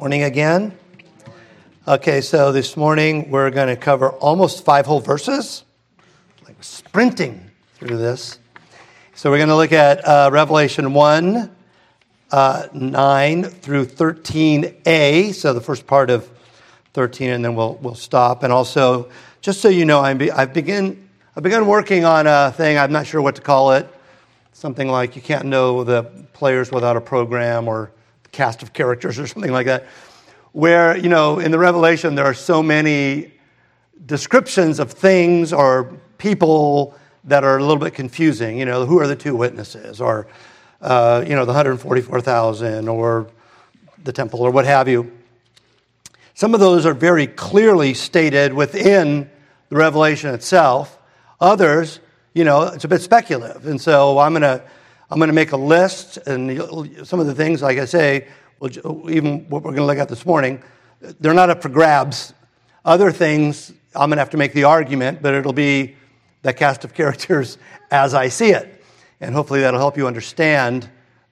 Morning again. Okay, so this morning we're going to cover almost five whole verses, like sprinting through this. So we're going to look at uh, Revelation 1, uh, 9 through 13a, so the first part of 13, and then we'll, we'll stop. And also, just so you know, I'm be, I've, begin, I've begun working on a thing, I'm not sure what to call it, something like you can't know the players without a program or cast of characters or something like that, where, you know, in the Revelation, there are so many descriptions of things or people that are a little bit confusing. You know, who are the two witnesses? Or, uh, you know, the 144,000 or the temple or what have you. Some of those are very clearly stated within the Revelation itself. Others, you know, it's a bit speculative. And so I'm going to I'm going to make a list, and some of the things, like I say, even what we're going to look at this morning, they're not up for grabs. Other things, I'm going to have to make the argument, but it'll be the cast of characters as I see it. And hopefully that'll help you understand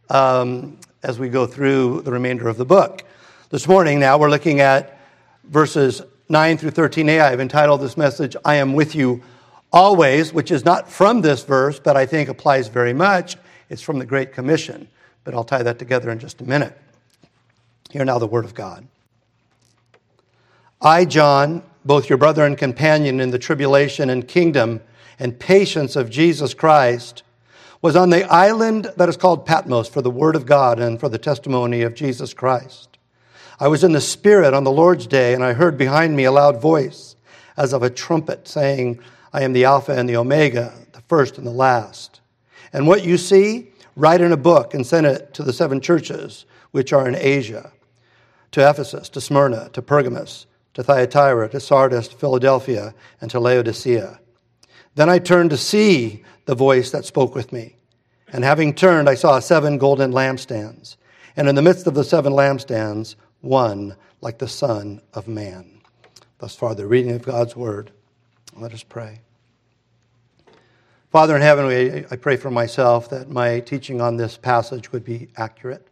um, as we go through the remainder of the book. This morning, now, we're looking at verses 9 through 13a. I've entitled this message, I Am With You Always, which is not from this verse, but I think applies very much it's from the Great Commission, but I'll tie that together in just a minute. Hear now the Word of God. I, John, both your brother and companion in the tribulation and kingdom and patience of Jesus Christ, was on the island that is called Patmos for the Word of God and for the testimony of Jesus Christ. I was in the Spirit on the Lord's day, and I heard behind me a loud voice as of a trumpet saying, I am the Alpha and the Omega, the first and the last. And what you see, write in a book and send it to the seven churches which are in Asia to Ephesus, to Smyrna, to Pergamos, to Thyatira, to Sardis, to Philadelphia, and to Laodicea. Then I turned to see the voice that spoke with me. And having turned, I saw seven golden lampstands. And in the midst of the seven lampstands, one like the Son of Man. Thus far, the reading of God's word. Let us pray. Father in heaven, I pray for myself that my teaching on this passage would be accurate.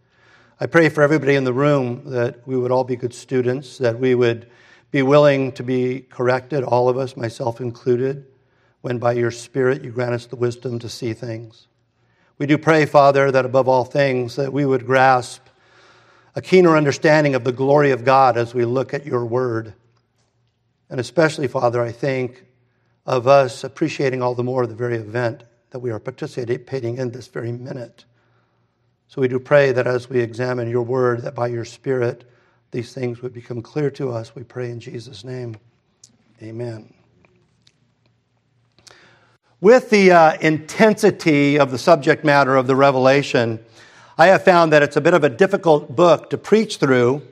I pray for everybody in the room that we would all be good students, that we would be willing to be corrected, all of us, myself included, when by your Spirit you grant us the wisdom to see things. We do pray, Father, that above all things, that we would grasp a keener understanding of the glory of God as we look at your word. And especially, Father, I think of us appreciating all the more the very event that we are participating in this very minute. So we do pray that as we examine your word, that by your Spirit, these things would become clear to us. We pray in Jesus' name. Amen. With the uh, intensity of the subject matter of the Revelation, I have found that it's a bit of a difficult book to preach through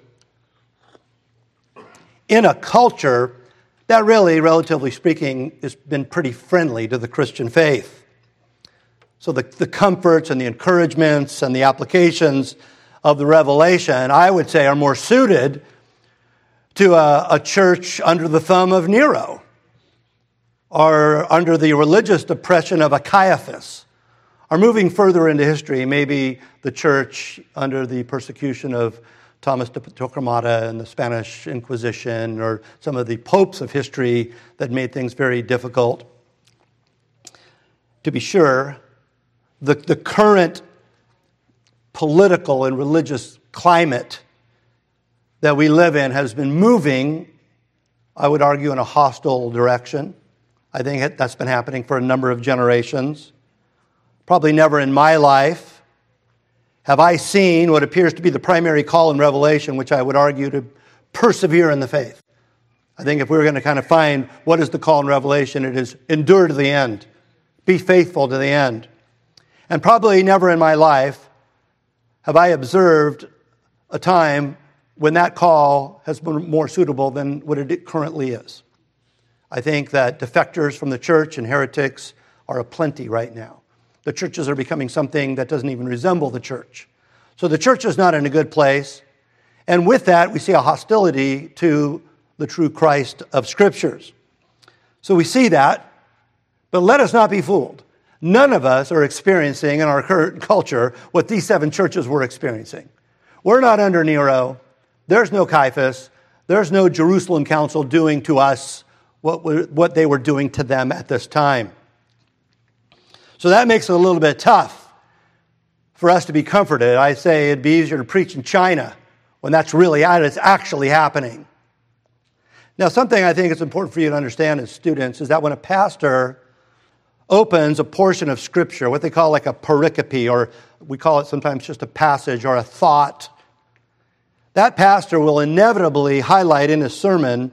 in a culture that really, relatively speaking, has been pretty friendly to the Christian faith. So the, the comforts and the encouragements and the applications of the revelation, I would say, are more suited to a, a church under the thumb of Nero or under the religious oppression of a Caiaphas or moving further into history, maybe the church under the persecution of Thomas de Torquemada and the Spanish Inquisition, or some of the popes of history that made things very difficult. To be sure, the, the current political and religious climate that we live in has been moving, I would argue, in a hostile direction. I think that's been happening for a number of generations. Probably never in my life have I seen what appears to be the primary call in Revelation, which I would argue to persevere in the faith. I think if we were going to kind of find what is the call in Revelation, it is endure to the end, be faithful to the end. And probably never in my life have I observed a time when that call has been more suitable than what it currently is. I think that defectors from the church and heretics are aplenty right now the churches are becoming something that doesn't even resemble the church. So the church is not in a good place. And with that, we see a hostility to the true Christ of Scriptures. So we see that, but let us not be fooled. None of us are experiencing in our current culture what these seven churches were experiencing. We're not under Nero. There's no Caiaphas. There's no Jerusalem council doing to us what, what they were doing to them at this time. So that makes it a little bit tough for us to be comforted. I say it'd be easier to preach in China when that's really out, it's actually happening. Now, something I think it's important for you to understand as students is that when a pastor opens a portion of Scripture, what they call like a pericope, or we call it sometimes just a passage or a thought, that pastor will inevitably highlight in his sermon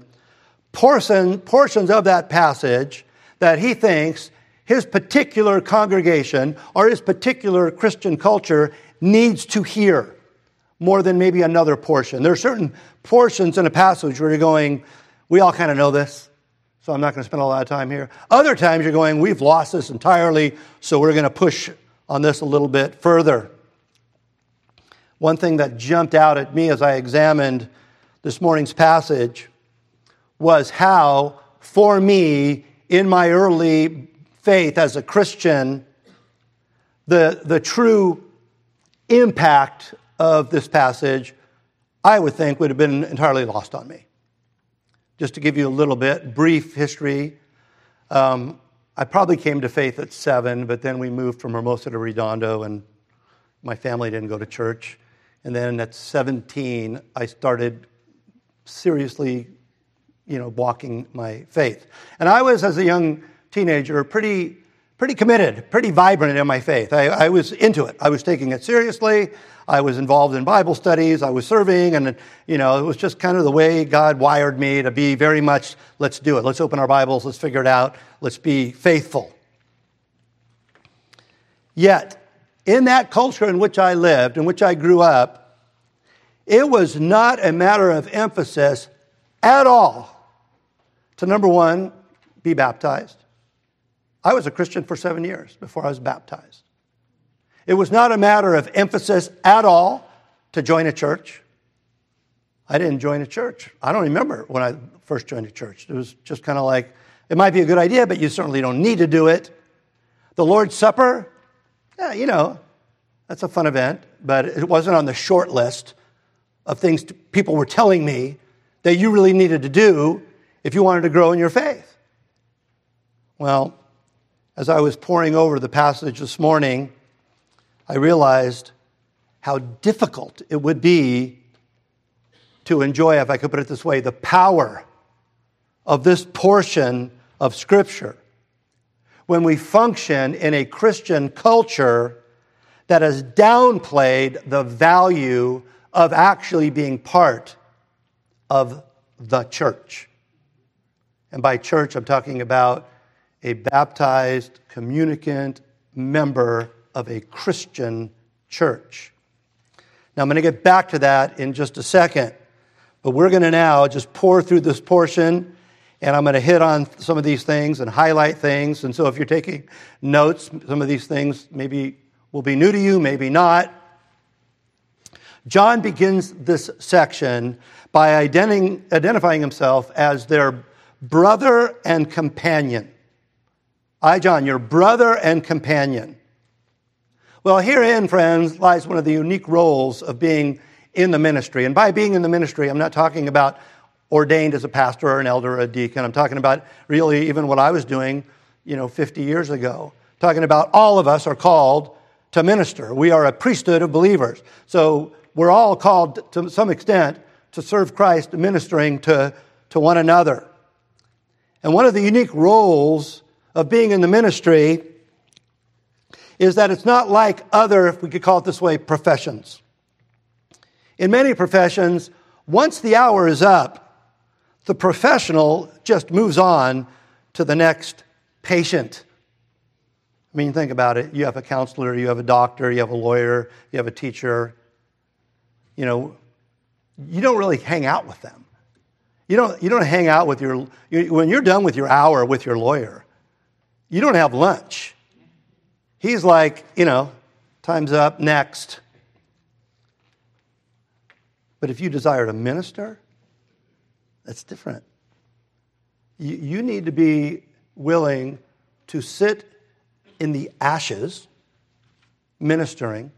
portion, portions of that passage that he thinks his particular congregation or his particular Christian culture needs to hear more than maybe another portion. There are certain portions in a passage where you're going, we all kind of know this, so I'm not going to spend a lot of time here. Other times you're going, we've lost this entirely, so we're going to push on this a little bit further. One thing that jumped out at me as I examined this morning's passage was how, for me, in my early faith as a Christian, the, the true impact of this passage, I would think, would have been entirely lost on me. Just to give you a little bit, brief history. Um, I probably came to faith at seven, but then we moved from Hermosa to Redondo, and my family didn't go to church. And then at 17, I started seriously, you know, walking my faith. And I was, as a young teenager, pretty, pretty committed, pretty vibrant in my faith. I, I was into it. I was taking it seriously. I was involved in Bible studies. I was serving, and you know, it was just kind of the way God wired me to be very much. Let's do it. Let's open our Bibles. Let's figure it out. Let's be faithful. Yet, in that culture in which I lived, in which I grew up, it was not a matter of emphasis at all to number one, be baptized. I was a Christian for seven years before I was baptized. It was not a matter of emphasis at all to join a church. I didn't join a church. I don't remember when I first joined a church. It was just kind of like, it might be a good idea, but you certainly don't need to do it. The Lord's Supper, yeah, you know, that's a fun event, but it wasn't on the short list of things people were telling me that you really needed to do if you wanted to grow in your faith. Well, as I was poring over the passage this morning, I realized how difficult it would be to enjoy, if I could put it this way, the power of this portion of Scripture when we function in a Christian culture that has downplayed the value of actually being part of the church. And by church, I'm talking about a baptized, communicant member of a Christian church. Now, I'm going to get back to that in just a second, but we're going to now just pour through this portion and I'm going to hit on some of these things and highlight things. And so if you're taking notes, some of these things maybe will be new to you, maybe not. John begins this section by identifying himself as their brother and companion. I, John, your brother and companion. Well, herein, friends, lies one of the unique roles of being in the ministry. And by being in the ministry, I'm not talking about ordained as a pastor or an elder or a deacon. I'm talking about really even what I was doing, you know, 50 years ago. Talking about all of us are called to minister. We are a priesthood of believers. So we're all called to some extent to serve Christ, ministering to, to one another. And one of the unique roles of being in the ministry is that it's not like other, if we could call it this way, professions. In many professions, once the hour is up, the professional just moves on to the next patient. I mean, think about it. You have a counselor, you have a doctor, you have a lawyer, you have a teacher. You know, you don't really hang out with them. You don't, you don't hang out with your, you, when you're done with your hour with your lawyer, you don't have lunch. He's like, you know, time's up, next. But if you desire to minister, that's different. You, you need to be willing to sit in the ashes, ministering.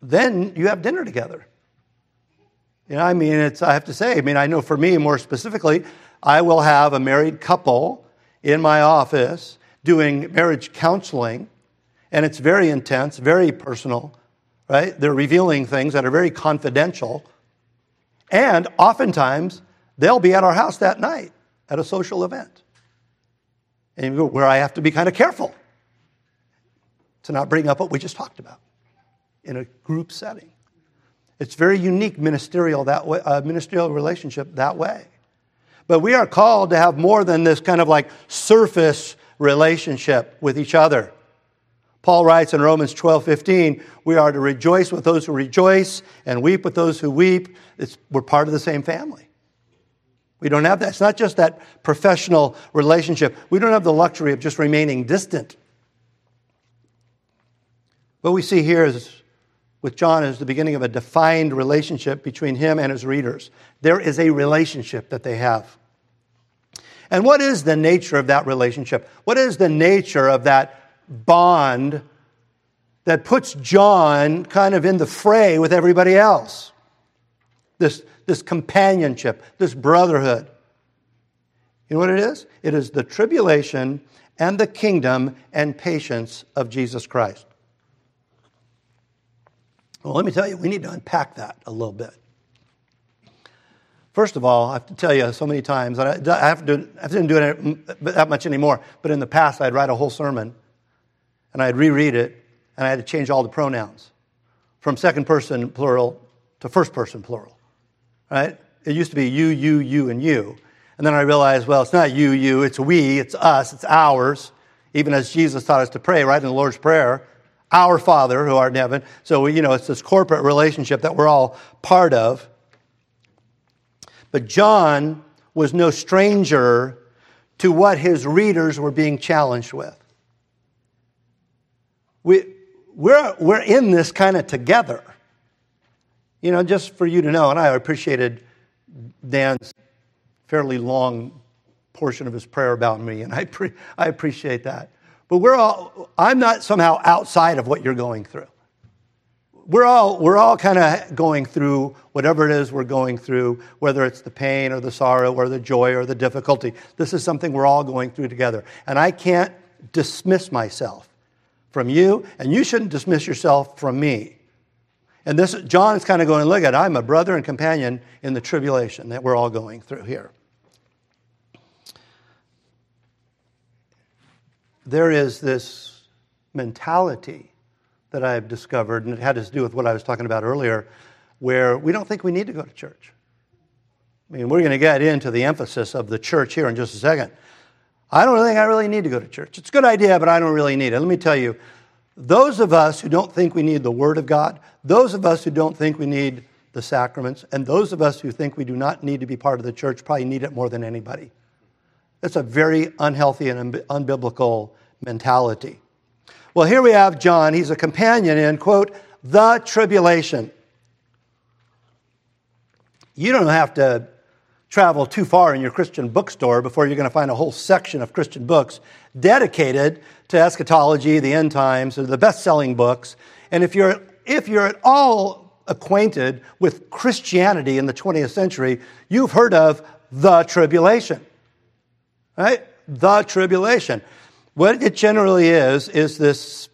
Then you have dinner together. You know, I mean, it's, I have to say, I mean, I know for me more specifically, I will have a married couple in my office doing marriage counseling, and it's very intense, very personal, right? They're revealing things that are very confidential. And oftentimes, they'll be at our house that night at a social event. And where I have to be kind of careful to not bring up what we just talked about in a group setting. It's very unique ministerial that way, uh, ministerial relationship that way. But we are called to have more than this kind of like surface relationship with each other. Paul writes in Romans 12, 15, we are to rejoice with those who rejoice and weep with those who weep. It's, we're part of the same family. We don't have that. It's not just that professional relationship. We don't have the luxury of just remaining distant. What we see here is with John is the beginning of a defined relationship between him and his readers. There is a relationship that they have. And what is the nature of that relationship? What is the nature of that bond that puts John kind of in the fray with everybody else? This, this companionship, this brotherhood. You know what it is? It is the tribulation and the kingdom and patience of Jesus Christ. Well, let me tell you, we need to unpack that a little bit. First of all, I have to tell you so many times, I, have to, I haven't do it mm, that much anymore, but in the past, I'd write a whole sermon and I'd reread it, and I had to change all the pronouns from second person plural to first person plural. Right? It used to be you, you, you, and you. And then I realized, well, it's not you, you, it's we, it's us, it's ours. Even as Jesus taught us to pray, right, in the Lord's Prayer, our Father who art in heaven. So, you know, it's this corporate relationship that we're all part of. But John was no stranger to what his readers were being challenged with. We, we're, we're in this kind of together. You know, just for you to know, and I appreciated Dan's fairly long portion of his prayer about me, and I, pre- I appreciate that. But we're all, I'm not somehow outside of what you're going through. We're all, we're all kind of going through whatever it is we're going through, whether it's the pain or the sorrow or the joy or the difficulty. This is something we're all going through together. And I can't dismiss myself from you, and you shouldn't dismiss yourself from me. And this, John is kind of going, look at, I'm a brother and companion in the tribulation that we're all going through here. There is this mentality that I've discovered, and it had to do with what I was talking about earlier, where we don't think we need to go to church. I mean, we're going to get into the emphasis of the church here in just a second. I don't think I really need to go to church. It's a good idea, but I don't really need it. Let me tell you, those of us who don't think we need the Word of God, those of us who don't think we need the sacraments, and those of us who think we do not need to be part of the church probably need it more than anybody. That's a very unhealthy and unbiblical mentality. Well, here we have John. He's a companion in, quote, the tribulation. You don't have to travel too far in your Christian bookstore before you're going to find a whole section of Christian books dedicated to eschatology, the end times, the best selling books. And if you're, if you're at all acquainted with Christianity in the 20th century, you've heard of the tribulation right? The tribulation. What it generally is, is this,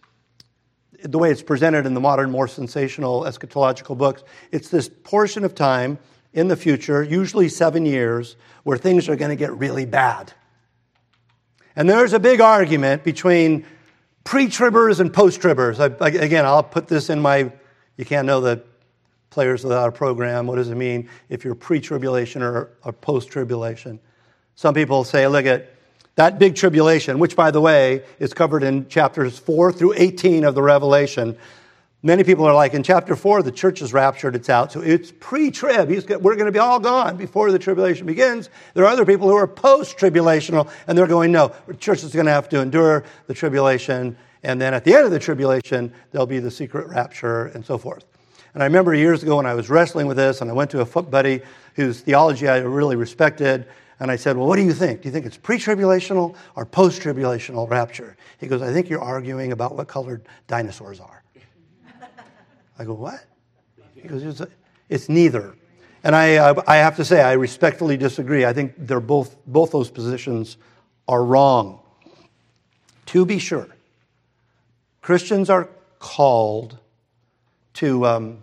the way it's presented in the modern, more sensational eschatological books, it's this portion of time in the future, usually seven years, where things are going to get really bad. And there's a big argument between pre tribbers and post tribbers. Again, I'll put this in my, you can't know the players without a program. What does it mean if you're pre tribulation or, or post tribulation? Some people say, look at that big tribulation, which, by the way, is covered in chapters 4 through 18 of the Revelation. Many people are like, in chapter 4, the church is raptured, it's out. So it's pre trib. We're going to be all gone before the tribulation begins. There are other people who are post tribulational, and they're going, no, the church is going to have to endure the tribulation. And then at the end of the tribulation, there'll be the secret rapture and so forth. And I remember years ago when I was wrestling with this, and I went to a foot buddy whose theology I really respected, and I said, Well, what do you think? Do you think it's pre tribulational or post tribulational rapture? He goes, I think you're arguing about what colored dinosaurs are. I go, What? He goes, It's, it's neither. And I, I have to say, I respectfully disagree. I think they're both, both those positions are wrong. To be sure, Christians are called to um,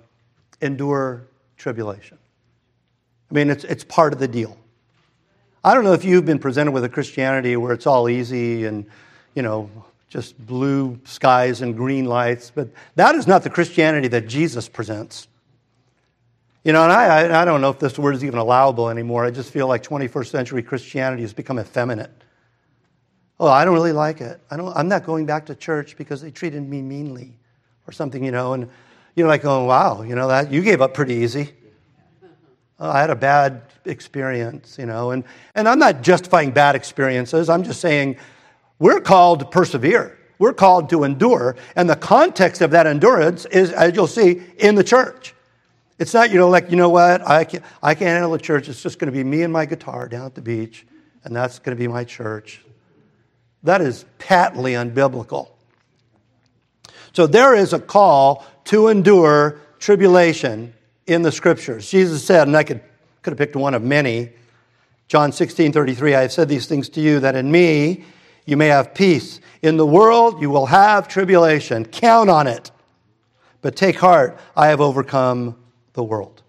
endure tribulation. I mean, it's, it's part of the deal. I don't know if you've been presented with a Christianity where it's all easy and, you know, just blue skies and green lights, but that is not the Christianity that Jesus presents. You know, and I, I don't know if this word is even allowable anymore. I just feel like 21st century Christianity has become effeminate. Oh, I don't really like it. I don't, I'm not going back to church because they treated me meanly or something, you know. And you're like, oh, wow, you know, that you gave up pretty easy. Oh, I had a bad experience, you know. And, and I'm not justifying bad experiences. I'm just saying we're called to persevere. We're called to endure. And the context of that endurance is, as you'll see, in the church. It's not, you know, like, you know what, I can't, I can't handle the church. It's just going to be me and my guitar down at the beach, and that's going to be my church. That is patently unbiblical. So there is a call to endure tribulation in the scriptures. Jesus said, and I could, could have picked one of many, John 16 33, I have said these things to you that in me you may have peace. In the world you will have tribulation. Count on it. But take heart, I have overcome the world.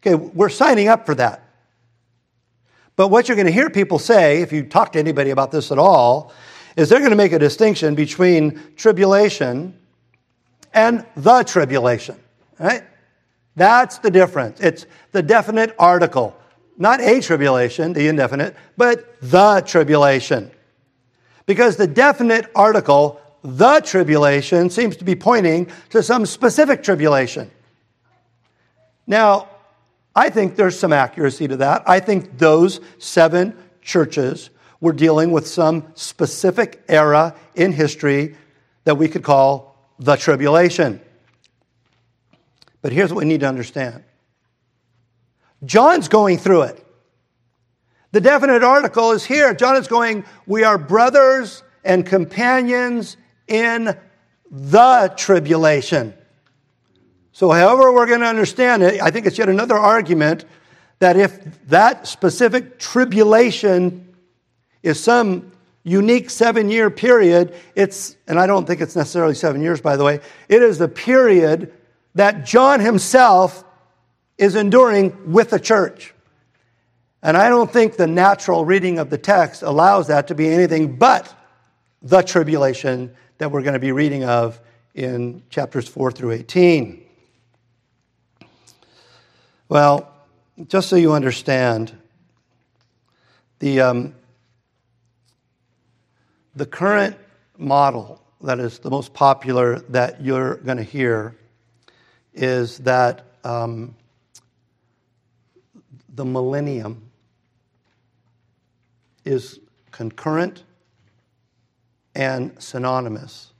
Okay, we're signing up for that. But what you're going to hear people say, if you talk to anybody about this at all, is they're going to make a distinction between tribulation and the tribulation. Right? That's the difference. It's the definite article, not a tribulation, the indefinite, but the tribulation. Because the definite article, the tribulation, seems to be pointing to some specific tribulation. Now, I think there's some accuracy to that. I think those seven churches were dealing with some specific era in history that we could call the tribulation. But here's what we need to understand John's going through it. The definite article is here. John is going, We are brothers and companions in the tribulation. So, however, we're going to understand it, I think it's yet another argument that if that specific tribulation is some unique seven year period, it's, and I don't think it's necessarily seven years, by the way, it is the period that John himself is enduring with the church. And I don't think the natural reading of the text allows that to be anything but the tribulation that we're going to be reading of in chapters 4 through 18. Well, just so you understand, the, um, the current model that is the most popular that you're going to hear is that um, the millennium is concurrent and synonymous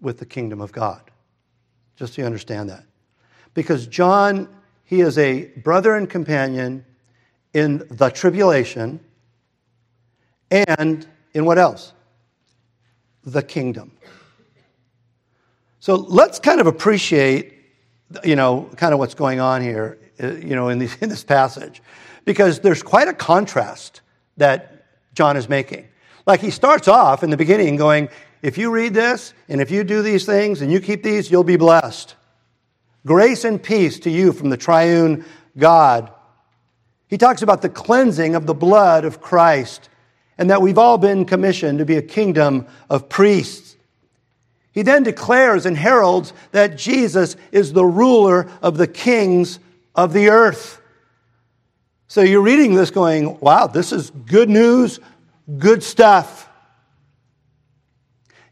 with the kingdom of God. Just so you understand that. Because John he is a brother and companion in the tribulation and in what else? The kingdom. So let's kind of appreciate, you know, kind of what's going on here, uh, you know, in, in this passage, because there's quite a contrast that John is making. Like he starts off in the beginning going, if you read this and if you do these things and you keep these, you'll be blessed. Grace and peace to you from the triune God. He talks about the cleansing of the blood of Christ and that we've all been commissioned to be a kingdom of priests. He then declares and heralds that Jesus is the ruler of the kings of the earth. So you're reading this going, wow, this is good news, good stuff.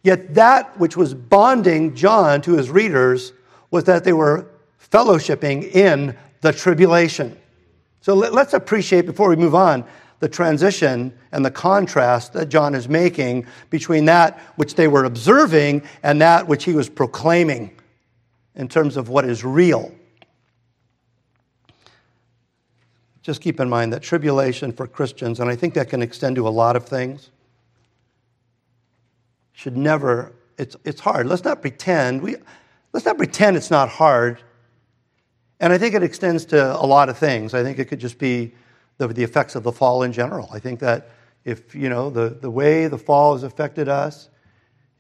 Yet that which was bonding John to his readers was that they were fellowshipping in the tribulation. So let, us appreciate, before we move on, the transition and the contrast that John is making between that which they were observing and that which he was proclaiming in terms of what is real. Just keep in mind that tribulation for Christians, and I think that can extend to a lot of things, should never, it's, it's hard. Let's not pretend. We, Let's not pretend it's not hard. And I think it extends to a lot of things. I think it could just be the, the effects of the fall in general. I think that if, you know, the, the way the fall has affected us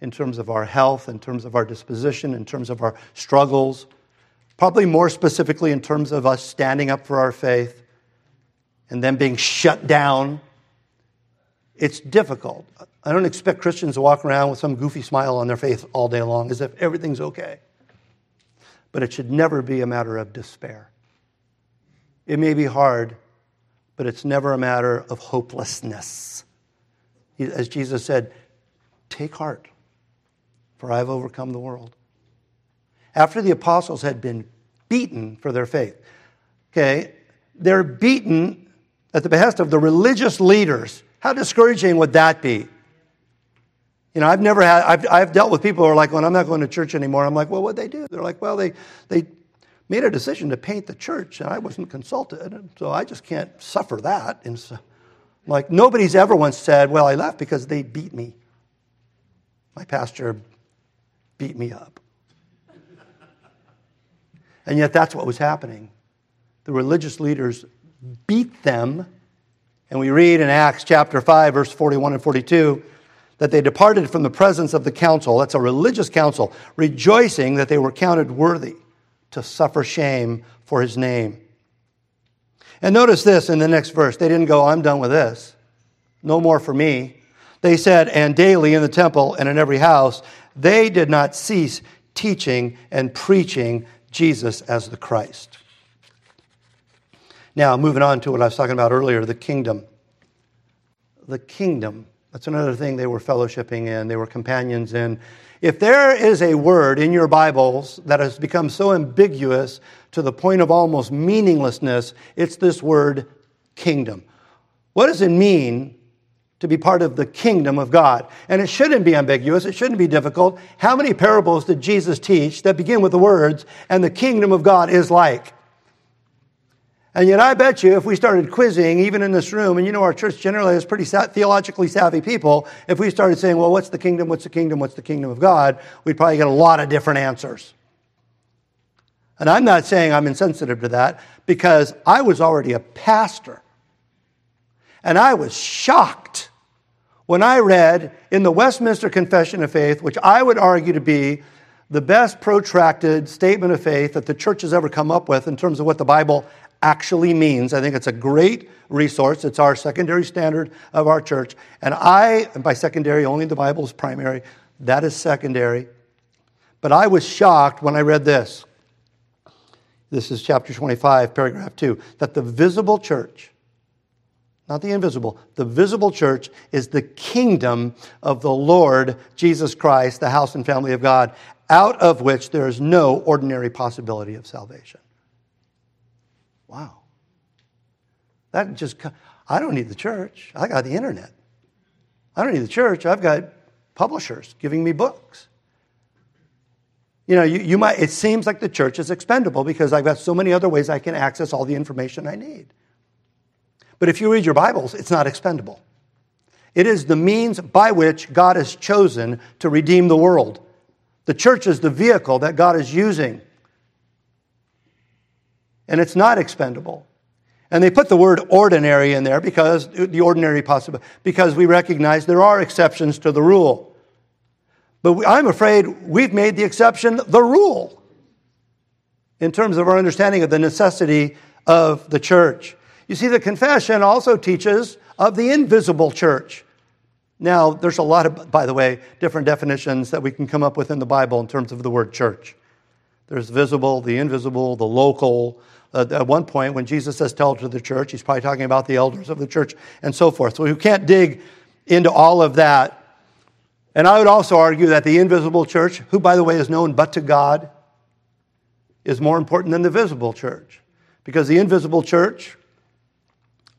in terms of our health, in terms of our disposition, in terms of our struggles, probably more specifically in terms of us standing up for our faith and then being shut down, it's difficult. I don't expect Christians to walk around with some goofy smile on their face all day long as if everything's okay. But it should never be a matter of despair. It may be hard, but it's never a matter of hopelessness. As Jesus said, take heart, for I have overcome the world. After the apostles had been beaten for their faith, okay, they're beaten at the behest of the religious leaders. How discouraging would that be? You know, I've never had, I've, I've dealt with people who are like, well, I'm not going to church anymore. I'm like, well, what'd they do? They're like, well, they, they made a decision to paint the church, and I wasn't consulted, so I just can't suffer that. And so, like, nobody's ever once said, Well, I left because they beat me. My pastor beat me up. and yet, that's what was happening. The religious leaders beat them, and we read in Acts chapter 5, verse 41 and 42 that they departed from the presence of the council. That's a religious council, rejoicing that they were counted worthy to suffer shame for his name. And notice this in the next verse. They didn't go, I'm done with this. No more for me. They said, and daily in the temple and in every house, they did not cease teaching and preaching Jesus as the Christ. Now, moving on to what I was talking about earlier the kingdom. The kingdom. That's another thing they were fellowshipping in, they were companions in. If there is a word in your Bibles that has become so ambiguous to the point of almost meaninglessness, it's this word kingdom. What does it mean to be part of the kingdom of God? And it shouldn't be ambiguous, it shouldn't be difficult. How many parables did Jesus teach that begin with the words, and the kingdom of God is like? And yet, I bet you, if we started quizzing, even in this room, and you know our church generally is pretty theologically savvy people, if we started saying, well, what's the kingdom, what's the kingdom, what's the kingdom of God, we'd probably get a lot of different answers. And I'm not saying I'm insensitive to that because I was already a pastor. And I was shocked when I read in the Westminster Confession of Faith, which I would argue to be the best protracted statement of faith that the church has ever come up with in terms of what the Bible actually means. I think it's a great resource. It's our secondary standard of our church. And I, and by secondary, only the Bible is primary, that is secondary. But I was shocked when I read this. This is chapter 25, paragraph 2, that the visible church, not the invisible, the visible church is the kingdom of the Lord Jesus Christ, the house and family of God, out of which there is no ordinary possibility of salvation. Wow. That just, I don't need the church. I got the internet. I don't need the church. I've got publishers giving me books. You know, you, you might, it seems like the church is expendable because I've got so many other ways I can access all the information I need. But if you read your Bibles, it's not expendable. It is the means by which God has chosen to redeem the world. The church is the vehicle that God is using and it's not expendable. And they put the word ordinary in there because the ordinary possible because we recognize there are exceptions to the rule. But I'm afraid we've made the exception the rule in terms of our understanding of the necessity of the church. You see, the confession also teaches of the invisible church. Now, there's a lot of, by the way, different definitions that we can come up with in the Bible in terms of the word church. There's visible, the invisible, the local, uh, at one point when Jesus says tell to the church, he's probably talking about the elders of the church and so forth. So we can't dig into all of that. And I would also argue that the invisible church, who by the way is known but to God, is more important than the visible church. Because the invisible church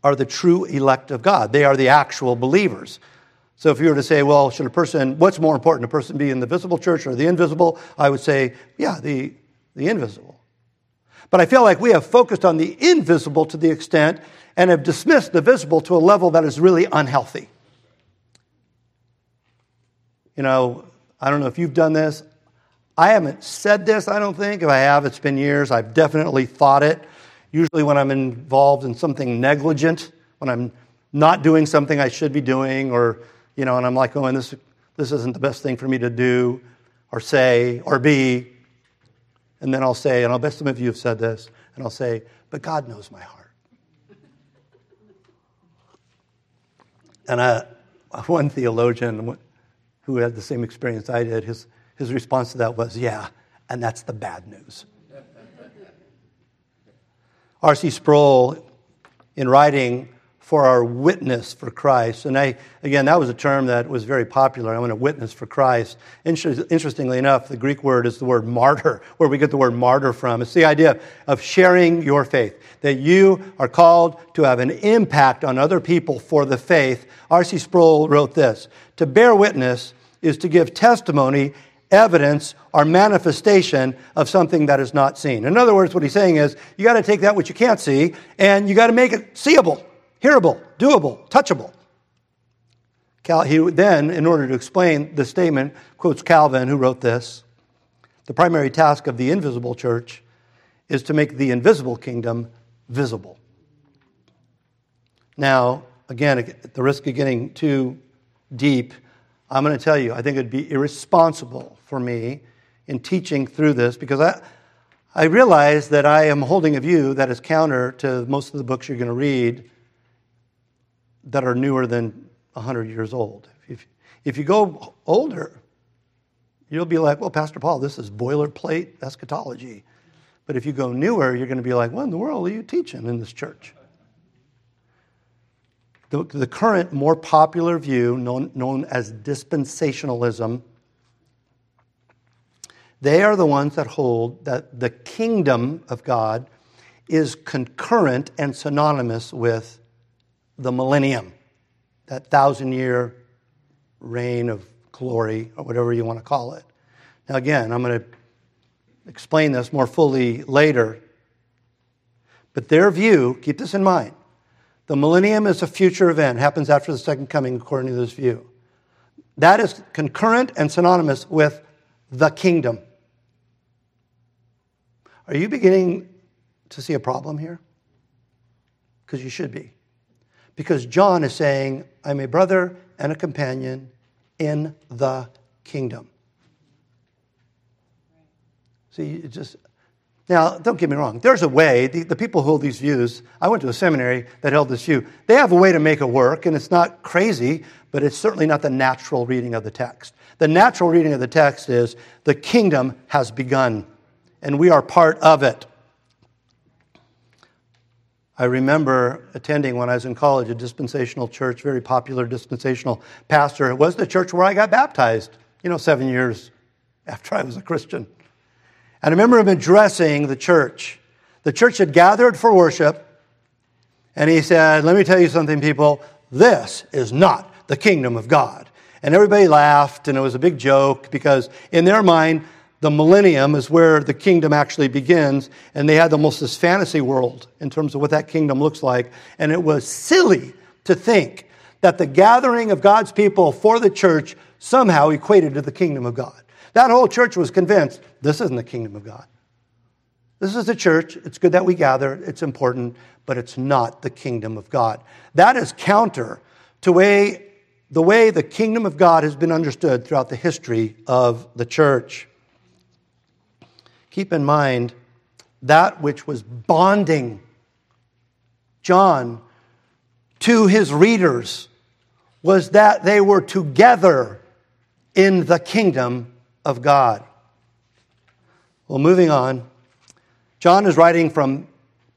are the true elect of God. They are the actual believers. So if you were to say, well, should a person, what's more important, a person be in the visible church or the invisible? I would say, yeah, the, the invisible. But I feel like we have focused on the invisible to the extent and have dismissed the visible to a level that is really unhealthy. You know, I don't know if you've done this. I haven't said this, I don't think. If I have, it's been years. I've definitely thought it. Usually, when I'm involved in something negligent, when I'm not doing something I should be doing, or, you know, and I'm like, oh, and this, this isn't the best thing for me to do, or say, or be. And then I'll say, and I'll bet some of you have said this, and I'll say, but God knows my heart. And I, one theologian who had the same experience I did, his, his response to that was, yeah, and that's the bad news. R.C. Sproul, in writing for our witness for Christ, and I, again, that was a term that was very popular. I want to witness for Christ. Interestingly enough, the Greek word is the word martyr, where we get the word martyr from. It's the idea of sharing your faith, that you are called to have an impact on other people for the faith. R.C. Sproul wrote this To bear witness is to give testimony evidence or manifestation of something that is not seen. In other words, what he's saying is you got to take that which you can't see and you got to make it seeable, hearable, doable, touchable. Cal, he then, in order to explain the statement, quotes Calvin, who wrote this The primary task of the invisible church is to make the invisible kingdom visible. Now, again, at the risk of getting too deep, I'm going to tell you, I think it'd be irresponsible for me in teaching through this because I, I realize that I am holding a view that is counter to most of the books you're going to read that are newer than 100 years old. If, if you go older, you'll be like, well, Pastor Paul, this is boilerplate eschatology. But if you go newer, you're going to be like, what in the world are you teaching in this church? The, the current, more popular view, known, known as dispensationalism, they are the ones that hold that the kingdom of God is concurrent and synonymous with the millennium, that thousand year reign of glory, or whatever you want to call it. Now, again, I'm going to explain this more fully later. But their view, keep this in mind, the millennium is a future event, happens after the second coming, according to this view. That is concurrent and synonymous with the kingdom. Are you beginning to see a problem here? Because you should be. Because John is saying, I'm a brother and a companion in the kingdom. See, it just now, don't get me wrong. There's a way. The, the, people who hold these views, I went to a seminary that held this view. They have a way to make it work, and it's not crazy, but it's certainly not the natural reading of the text. The natural reading of the text is the kingdom has begun, and we are part of it. I remember attending when I was in college a dispensational church, very popular dispensational pastor. It was the church where I got baptized, you know, seven years after I was a Christian. And I remember him addressing the church. The church had gathered for worship, and he said, Let me tell you something, people. This is not the kingdom of God. And everybody laughed, and it was a big joke because, in their mind, the millennium is where the kingdom actually begins, and they had almost this fantasy world in terms of what that kingdom looks like. And it was silly to think that the gathering of God's people for the church somehow equated to the kingdom of God. That whole church was convinced this isn't the kingdom of God. This is the church. It's good that we gather, it's important, but it's not the kingdom of God. That is counter to way, the way the kingdom of God has been understood throughout the history of the church. Keep in mind that which was bonding John to his readers was that they were together in the kingdom of God. Well, moving on, John is writing from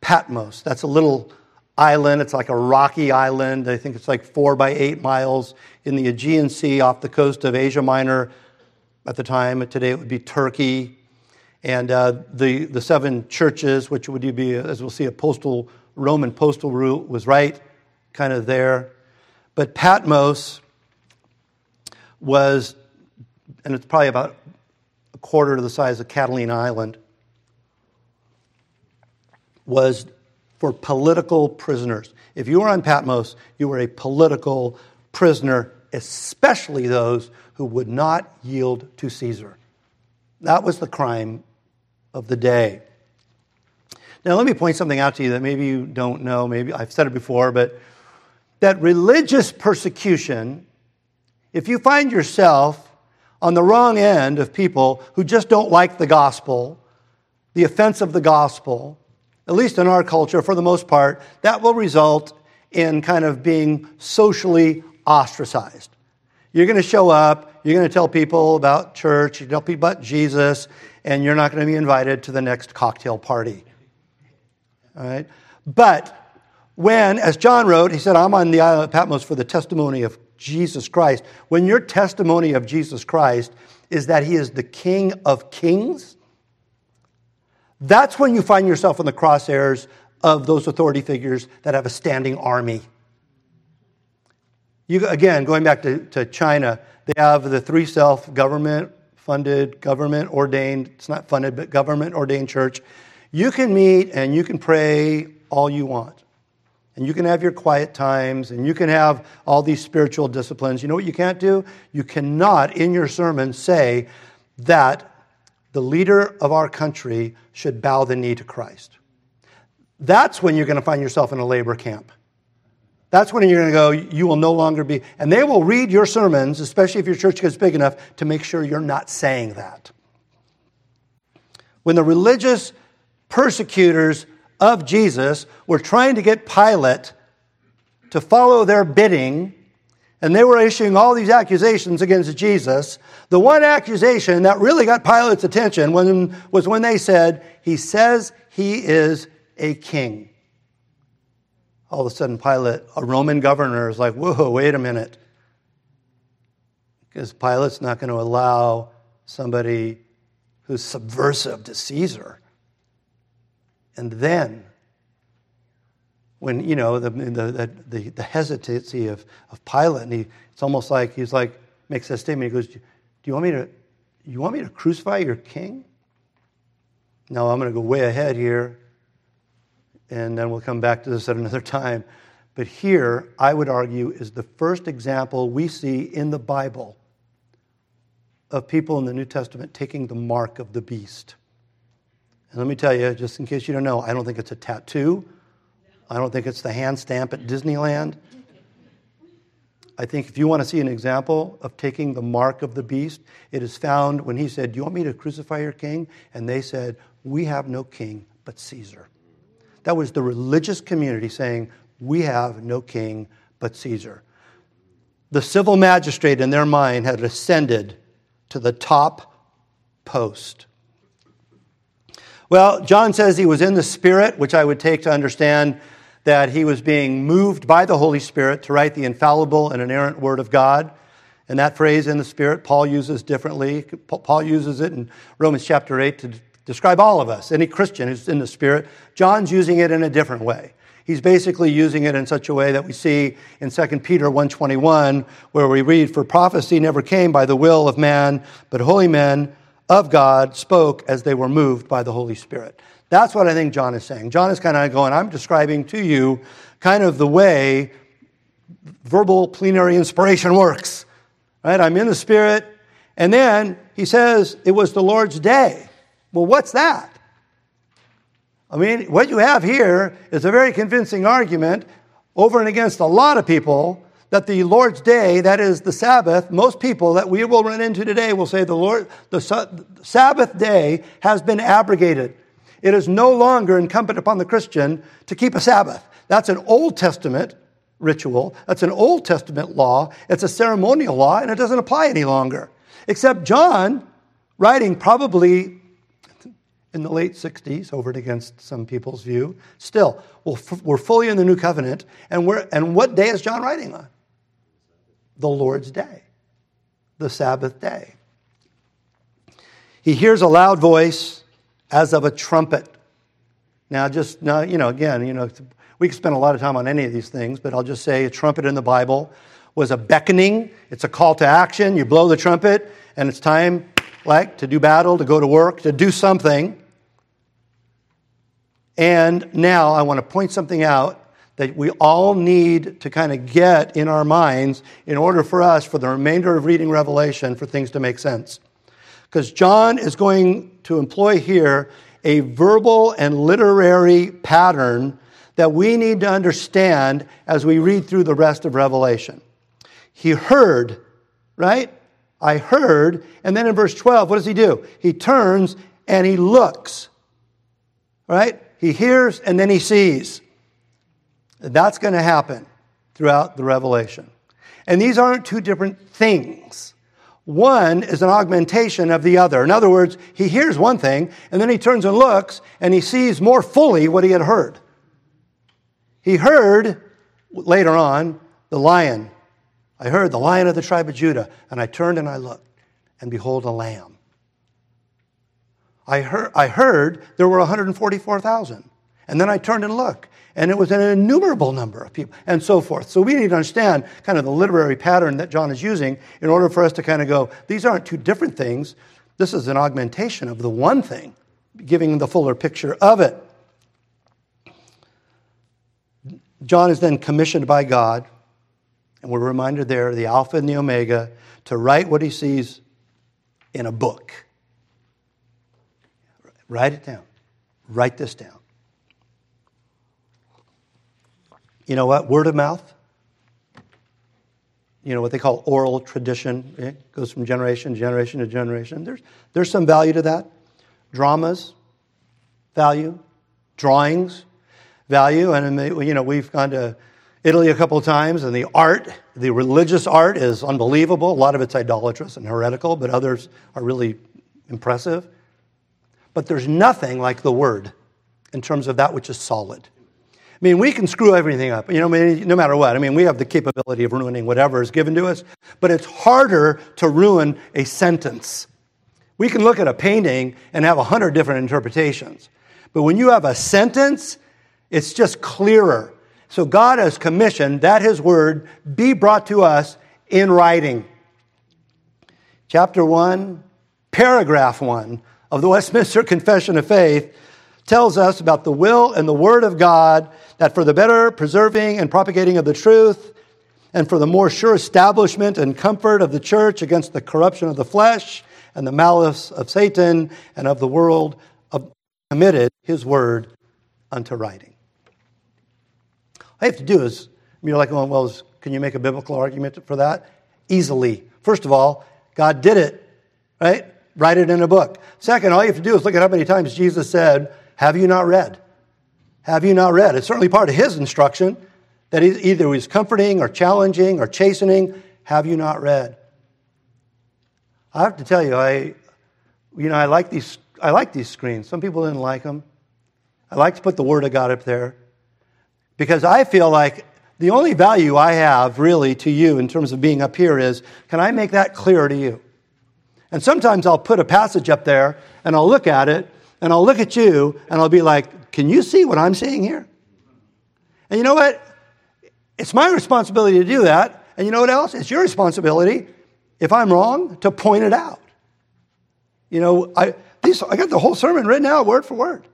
Patmos. That's a little island. It's like a rocky island. I think it's like four by eight miles in the Aegean Sea off the coast of Asia Minor at the time. Today it would be Turkey. And uh, the, the seven churches, which would be, as we'll see, a postal Roman postal route, was right kind of there. But Patmos was and it's probably about a quarter to the size of Catalina Island, was for political prisoners. If you were on Patmos, you were a political prisoner, especially those who would not yield to Caesar. That was the crime of the day. Now, let me point something out to you that maybe you don't know. Maybe I've said it before, but that religious persecution, if you find yourself on the wrong end of people who just don't like the gospel, the offense of the gospel, at least in our culture for the most part, that will result in kind of being socially ostracized. You're going to show up, you're going to tell people about church, You're going tell people about Jesus, and you're not going to be invited to the next cocktail party. All right? But when, as John wrote, he said, I'm on the island of Patmos for the testimony of Jesus Christ. When your testimony of Jesus Christ is that he is the King of kings, that's when you find yourself in the crosshairs of those authority figures that have a standing army. You, again, going back to, to China, they have the three self government funded, government ordained, it's not funded, but government ordained church. You can meet and you can pray all you want. And you can have your quiet times and you can have all these spiritual disciplines. You know what you can't do? You cannot, in your sermon, say that the leader of our country should bow the knee to Christ. That's when you're going to find yourself in a labor camp. That's when you're going to go, you will no longer be. And they will read your sermons, especially if your church gets big enough, to make sure you're not saying that. When the religious persecutors of Jesus were trying to get Pilate to follow their bidding, and they were issuing all these accusations against Jesus, the one accusation that really got Pilate's attention was when they said, He says he is a king all of a sudden Pilate, a Roman governor, is like, whoa, wait a minute. Because Pilate's not going to allow somebody who's subversive to Caesar. And then, when, you know, the, the, the, the hesitancy of, of Pilate, and he, it's almost like he's like, makes that statement. He goes, Do you want me to, you want me to crucify your king? No, I'm going to go way ahead here and then we'll come back to this at another time. But here, I would argue, is the first example we see in the Bible of people in the New Testament taking the mark of the beast. And let me tell you, just in case you don't know, I don't think it's a tattoo. I don't think it's the hand stamp at Disneyland. I think if you want to see an example of taking the mark of the beast, it is found when he said, Do you want me to crucify your king? And they said, We have no king but Caesar. That was the religious community saying, We have no king but Caesar. The civil magistrate in their mind had ascended to the top post. Well, John says he was in the Spirit, which I would take to understand that he was being moved by the Holy Spirit to write the infallible and inerrant Word of God. And that phrase in the Spirit, Paul uses differently. Paul uses it in Romans chapter 8 to describe all of us, any Christian who's in the Spirit. John's using it in a different way. He's basically using it in such a way that we see in 2 Peter 1:21 where we read for prophecy never came by the will of man but holy men of God spoke as they were moved by the Holy Spirit. That's what I think John is saying. John is kind of going I'm describing to you kind of the way verbal plenary inspiration works. Right? I'm in the spirit and then he says it was the Lord's day. Well, what's that? I mean, what you have here is a very convincing argument over and against a lot of people that the Lord's day, that is the Sabbath, most people that we will run into today will say the Lord, the Sabbath day has been abrogated. It is no longer incumbent upon the Christian to keep a Sabbath. That's an Old Testament ritual. That's an Old Testament law. It's a ceremonial law, and it doesn't apply any longer. Except John, writing probably in the late 60s, over and against some people's view. Still, we're fully in the new covenant. And, we're, and what day is John writing on? The Lord's day, the Sabbath day. He hears a loud voice as of a trumpet. Now, just now, you know, again, you know, we could spend a lot of time on any of these things, but I'll just say a trumpet in the Bible was a beckoning. It's a call to action. You blow the trumpet, and it's time, like, to do battle, to go to work, to do something. And now I want to point something out that we all need to kind of get in our minds in order for us, for the remainder of reading Revelation, for things to make sense. because John is going to employ here a verbal and literary pattern that we need to understand as we read through the rest of Revelation. He heard, right? I heard. And then in verse 12, what does he do? He turns and he looks, right? He hears and then he sees. That's going to happen throughout the Revelation. And these aren't two different things. One is an augmentation of the other. In other words, he hears one thing, and then he turns and looks, and he sees more fully what he had heard. He heard later on the lion. I heard the lion of the tribe of Judah, and I turned and I looked, and behold, a lamb. I heard, I heard there were 144,000. And then I turned and looked, and it was an innumerable number of people, and so forth. So we need to understand kind of the literary pattern that John is using in order for us to kind of go, these aren't two different things. This is an augmentation of the one thing, giving the fuller picture of it. John is then commissioned by God, and we're reminded there, the Alpha and the Omega, to write what he sees in a book. Write it down. Write this down. You know what? Word of mouth. You know what they call oral tradition. It goes from generation to generation to generation. There's, there's some value to that. Dramas, value. Drawings, value. And, you know, we've gone to Italy a couple of times, and the art, the religious art, is unbelievable. A lot of it's idolatrous and heretical, but others are really impressive. But there's nothing like the Word in terms of that which is solid. I mean, we can screw everything up, you know, no matter what. I mean, we have the capability of ruining whatever is given to us, but it's harder to ruin a sentence. We can look at a painting and have a hundred different interpretations. But when you have a sentence, it's just clearer. So God has commissioned that His word be brought to us in writing. Chapter 1, paragraph 1 of the Westminster Confession of Faith tells us about the will and the word of God that for the better preserving and propagating of the truth, and for the more sure establishment and comfort of the church against the corruption of the flesh and the malice of Satan and of the world, committed his word unto writing. All I have to do is, you're like, oh, well, can you make a biblical argument for that? Easily. First of all, God did it, right? Write it in a book. Second, all you have to do is look at how many times Jesus said, Have you not read? Have you not read? It's certainly part of his instruction that he either he's comforting or challenging or chastening. Have you not read? I have to tell you, I, you know, I like these, I like these screens. Some people didn't like them. I like to put the Word of God up there because I feel like the only value I have really to you in terms of being up here is can I make that clear to you? And sometimes I'll put a passage up there and I'll look at it and I'll look at you and I'll be like, can you see what I'm seeing here? And you know what? It's my responsibility to do that. And you know what else? It's your responsibility, if I'm wrong, to point it out. You know, I, these, I got the whole sermon written out word for word.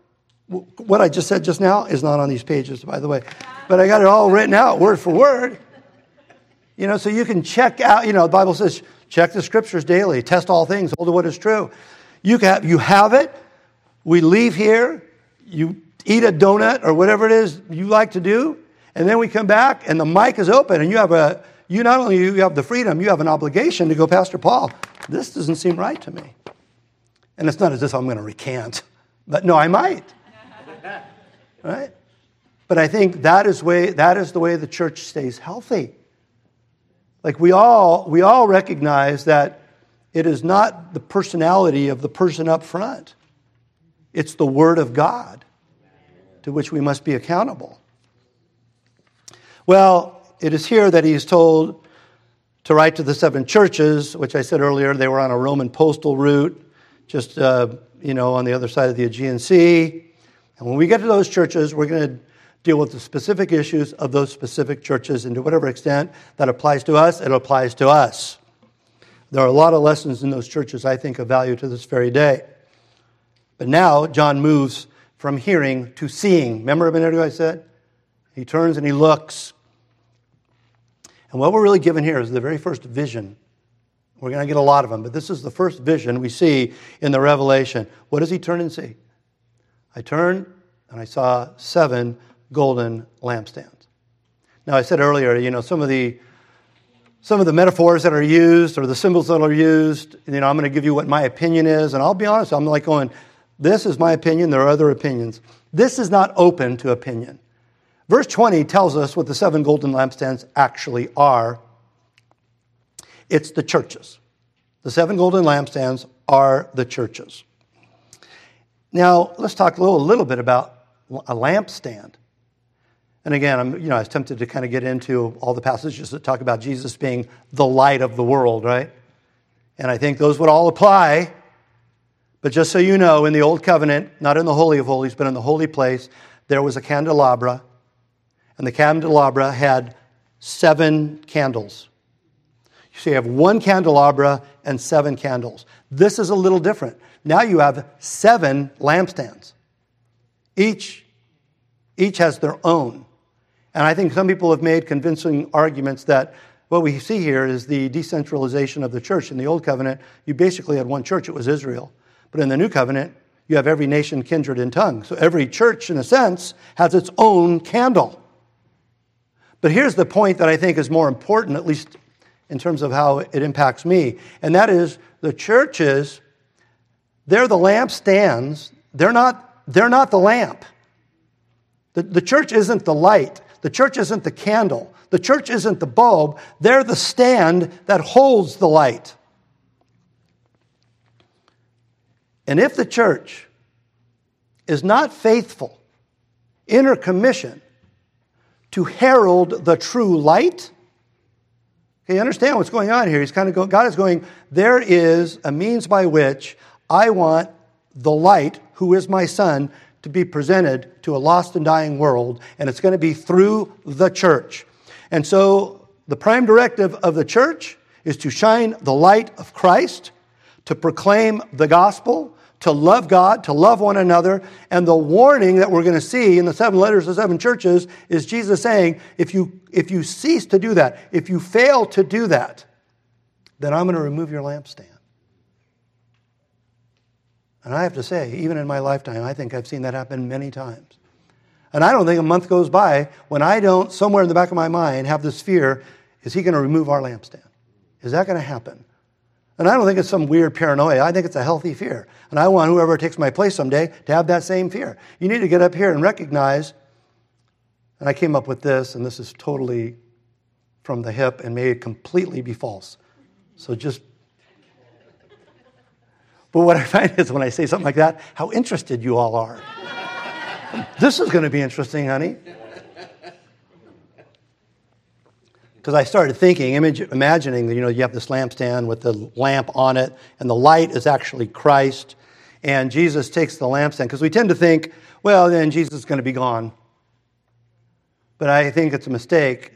What I just said just now is not on these pages, by the way. But I got it all written out word for word. You know, so you can check out, you know, the Bible says, check the scriptures daily, test all things, hold to what is true. You, have, you have it. We leave here. You eat a donut or whatever it is you like to do, and then we come back and the mic is open and you have a you not only you have the freedom, you have an obligation to go, Pastor Paul, this doesn't seem right to me. And it's not as if I'm going to recant, but no, I might. right? But I think that is way that is the way the church stays healthy. Like we all we all recognize that it is not the personality of the person up front. It's the word of God to which we must be accountable. Well, it is here that he is told to write to the seven churches, which I said earlier, they were on a Roman postal route, just uh, you know on the other side of the Aegean Sea. And when we get to those churches, we're going to deal with the specific issues of those specific churches, and to whatever extent that applies to us, it applies to us. There are a lot of lessons in those churches I think of value to this very day. But now John moves from hearing to seeing. Remember a minute ago I said? He turns and he looks. And what we're really given here is the very first vision We're going to get a lot of them, but this is the first vision we see in the Revelation. What does he turn and see? I turned and I saw seven golden lampstands. Now, I said earlier, you know, some of the some of the metaphors that are used or the symbols that are used, you know, I'm going to give you what my opinion is, and I'll be honest, I'm like going, this is my opinion, there are other opinions. This is not open to opinion. Verse 20 tells us what the seven golden lampstands actually are it's the churches. The seven golden lampstands are the churches. Now, let's talk a little, a little bit about a lampstand. And again, I'm, you know, I was tempted to kind of get into all the passages that talk about Jesus being the light of the world, right? And I think those would all apply. But just so you know, in the Old Covenant, not in the Holy of Holies, but in the holy place, there was a candelabra. And the candelabra had seven candles. So you have one candelabra and seven candles. This is a little different. Now you have seven lampstands. Each, each has their own. And I think some people have made convincing arguments that what we see here is the decentralization of the church. In the Old Covenant, you basically had one church, it was Israel. But in the New Covenant, you have every nation, kindred, and tongue. So every church, in a sense, has its own candle. But here's the point that I think is more important, at least in terms of how it impacts me, and that is the churches, they're the lampstands, they're not, they're not the lamp. The, the church isn't the light. The church isn't the candle. The church isn't the bulb. They're the stand that holds the light. And if the church is not faithful in her commission to herald the true light, okay, you understand what's going on here. He's kind of going, God is going, there is a means by which I want the light, who is my son, to be presented to a lost and dying world, and it's going to be through the church. And so, the prime directive of the church is to shine the light of Christ, to proclaim the gospel, to love God, to love one another. And the warning that we're going to see in the seven letters to seven churches is Jesus saying, if you, if you cease to do that, if you fail to do that, then I'm going to remove your lampstand. And I have to say, even in my lifetime, I think I've seen that happen many times. And I don't think a month goes by when I don't, somewhere in the back of my mind, have this fear is he going to remove our lampstand? Is that going to happen? And I don't think it's some weird paranoia. I think it's a healthy fear. And I want whoever takes my place someday to have that same fear. You need to get up here and recognize, and I came up with this, and this is totally from the hip and may completely be false. So just but what I find is when I say something like that, how interested you all are. this is going to be interesting, honey. Because I started thinking, imagining that you know you have this lampstand with the lamp on it, and the light is actually Christ, and Jesus takes the lampstand. Because we tend to think, well, then Jesus is going to be gone. But I think it's a mistake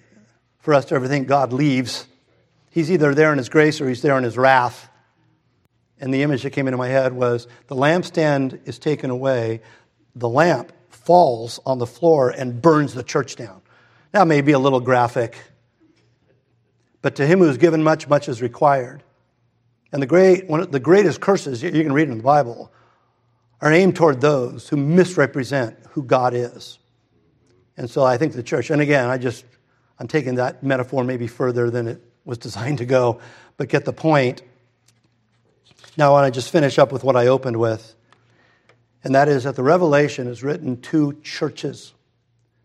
for us to ever think God leaves. He's either there in His grace or He's there in His wrath. And the image that came into my head was the lampstand is taken away, the lamp falls on the floor and burns the church down. That may be a little graphic, but to him who is given much, much is required. And the, great, one of the greatest curses, you can read in the Bible, are aimed toward those who misrepresent who God is. And so I think the church, and again, I just, I'm taking that metaphor maybe further than it was designed to go, but get the point. Now, I want to just finish up with what I opened with, and that is that the Revelation is written to churches,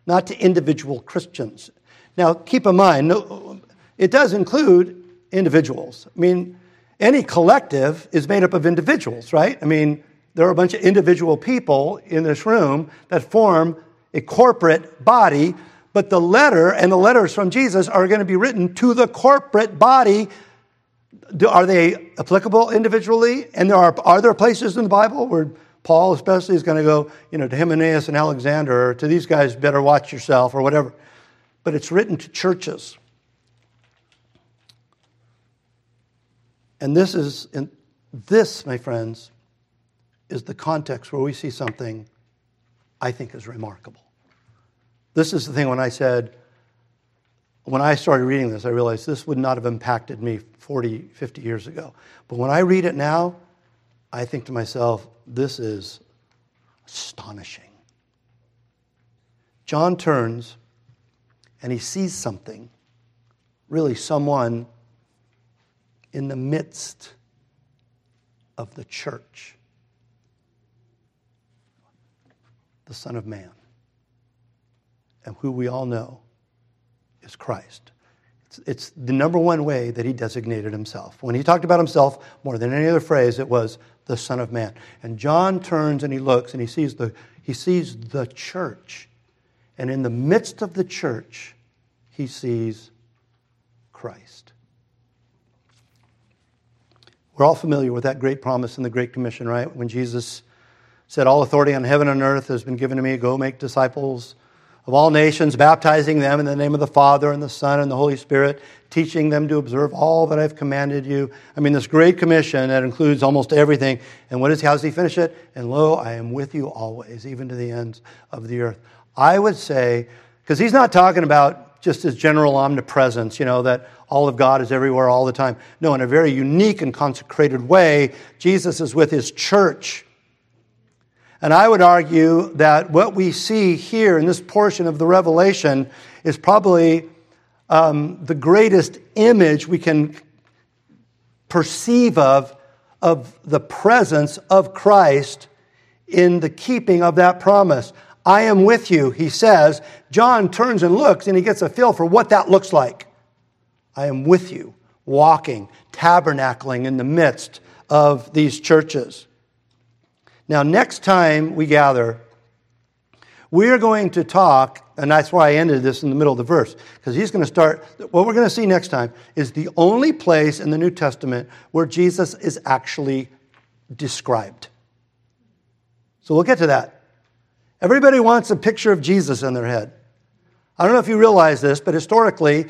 not to individual Christians. Now, keep in mind, it does include individuals. I mean, any collective is made up of individuals, right? I mean, there are a bunch of individual people in this room that form a corporate body, but the letter and the letters from Jesus are going to be written to the corporate body do, are they applicable individually? And there are, are there places in the Bible where Paul, especially, is going to go, you know, to Hymenaeus and Alexander, or to these guys, better watch yourself, or whatever. But it's written to churches. And this is, in, this, my friends, is the context where we see something I think is remarkable. This is the thing when I said, when I started reading this, I realized this would not have impacted me 40, 50 years ago. But when I read it now, I think to myself, this is astonishing. John turns and he sees something, really, someone in the midst of the church, the Son of Man, and who we all know is Christ. It's, it's the number one way that he designated himself. When he talked about himself, more than any other phrase, it was the Son of Man. And John turns and he looks and he sees the, he sees the church. And in the midst of the church, he sees Christ. We're all familiar with that great promise in the Great Commission, right? When Jesus said, All authority on heaven and earth has been given to me, go make disciples of all nations, baptizing them in the name of the Father and the Son and the Holy Spirit, teaching them to observe all that I've commanded you. I mean, this great commission that includes almost everything. And what is, how does he finish it? And lo, I am with you always, even to the ends of the earth. I would say, because he's not talking about just his general omnipresence, you know, that all of God is everywhere all the time. No, in a very unique and consecrated way, Jesus is with his church and I would argue that what we see here in this portion of the Revelation is probably um, the greatest image we can perceive of, of the presence of Christ in the keeping of that promise. I am with you, he says. John turns and looks and he gets a feel for what that looks like. I am with you, walking, tabernacling in the midst of these churches. Now, next time we gather, we are going to talk, and that's why I ended this in the middle of the verse, because he's going to start. What we're going to see next time is the only place in the New Testament where Jesus is actually described. So we'll get to that. Everybody wants a picture of Jesus in their head. I don't know if you realize this, but historically,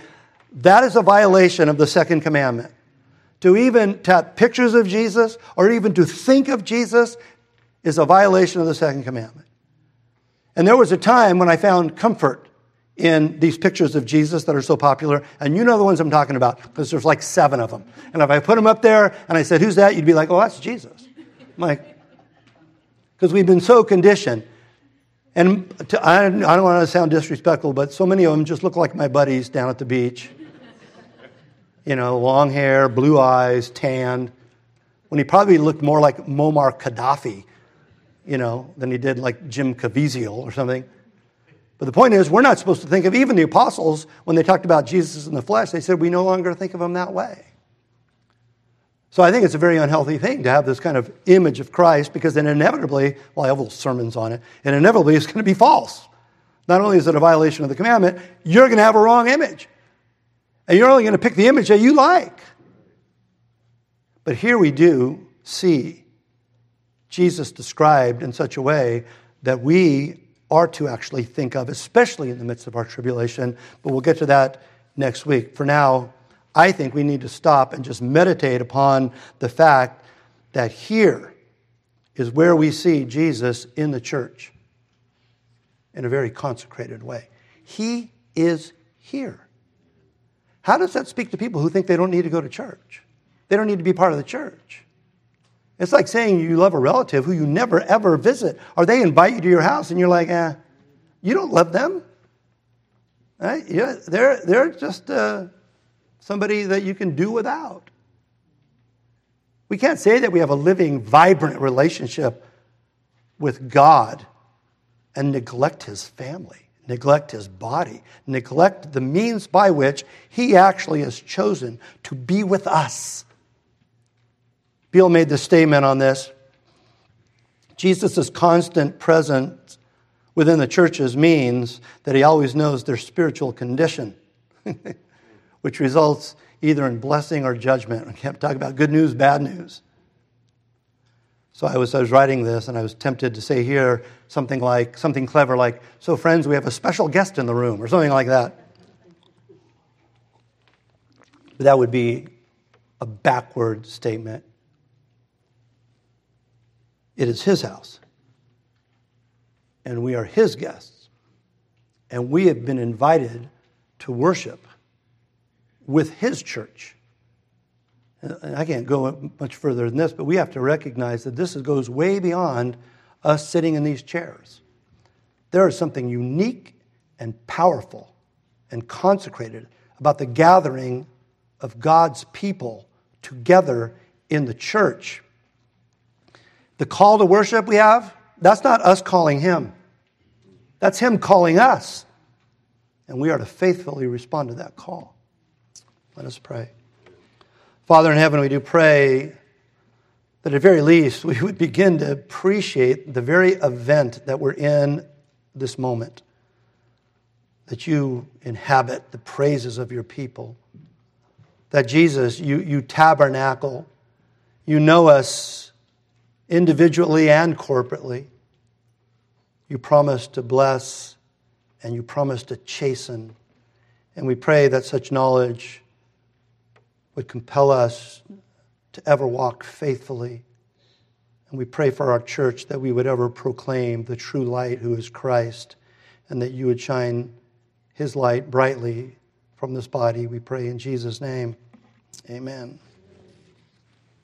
that is a violation of the second commandment. To even tap pictures of Jesus or even to think of Jesus is a violation of the second commandment. And there was a time when I found comfort in these pictures of Jesus that are so popular. And you know the ones I'm talking about because there's like seven of them. And if I put them up there and I said, Who's that? You'd be like, Oh, that's Jesus. I'm like, because we've been so conditioned. And to, I, I don't want to sound disrespectful, but so many of them just look like my buddies down at the beach. You know, long hair, blue eyes, tanned. When he probably looked more like Muammar Gaddafi you know, than he did like Jim Caviezel or something. But the point is, we're not supposed to think of even the apostles when they talked about Jesus in the flesh. They said we no longer think of him that way. So I think it's a very unhealthy thing to have this kind of image of Christ because then inevitably, well, I have little sermons on it, and inevitably it's going to be false. Not only is it a violation of the commandment, you're going to have a wrong image. And you're only going to pick the image that you like. But here we do see Jesus described in such a way that we are to actually think of, especially in the midst of our tribulation. But we'll get to that next week. For now, I think we need to stop and just meditate upon the fact that here is where we see Jesus in the church in a very consecrated way. He is here. How does that speak to people who think they don't need to go to church? They don't need to be part of the church. It's like saying you love a relative who you never ever visit, or they invite you to your house and you're like, eh, you don't love them. Right? Yeah, they're, they're just uh, somebody that you can do without. We can't say that we have a living, vibrant relationship with God and neglect his family, neglect his body, neglect the means by which he actually has chosen to be with us Beale made the statement on this. Jesus' constant presence within the churches means that he always knows their spiritual condition, which results either in blessing or judgment. I can't talk about good news, bad news. So I was, I was writing this and I was tempted to say here something like, something clever like, so friends, we have a special guest in the room, or something like that. But that would be a backward statement. It is His house. And we are His guests. And we have been invited to worship with His church. And I can't go much further than this, but we have to recognize that this goes way beyond us sitting in these chairs. There is something unique and powerful and consecrated about the gathering of God's people together in the church. The call to worship we have, that's not us calling Him, that's Him calling us. And we are to faithfully respond to that call. Let us pray. Father in heaven, we do pray that at very least we would begin to appreciate the very event that we're in this moment. That you inhabit the praises of your people. That Jesus, you, you tabernacle. You know us individually and corporately. You promise to bless and you promise to chasten. And we pray that such knowledge would compel us to ever walk faithfully. And we pray for our church that we would ever proclaim the true light who is Christ and that you would shine his light brightly from this body. We pray in Jesus' name. Amen.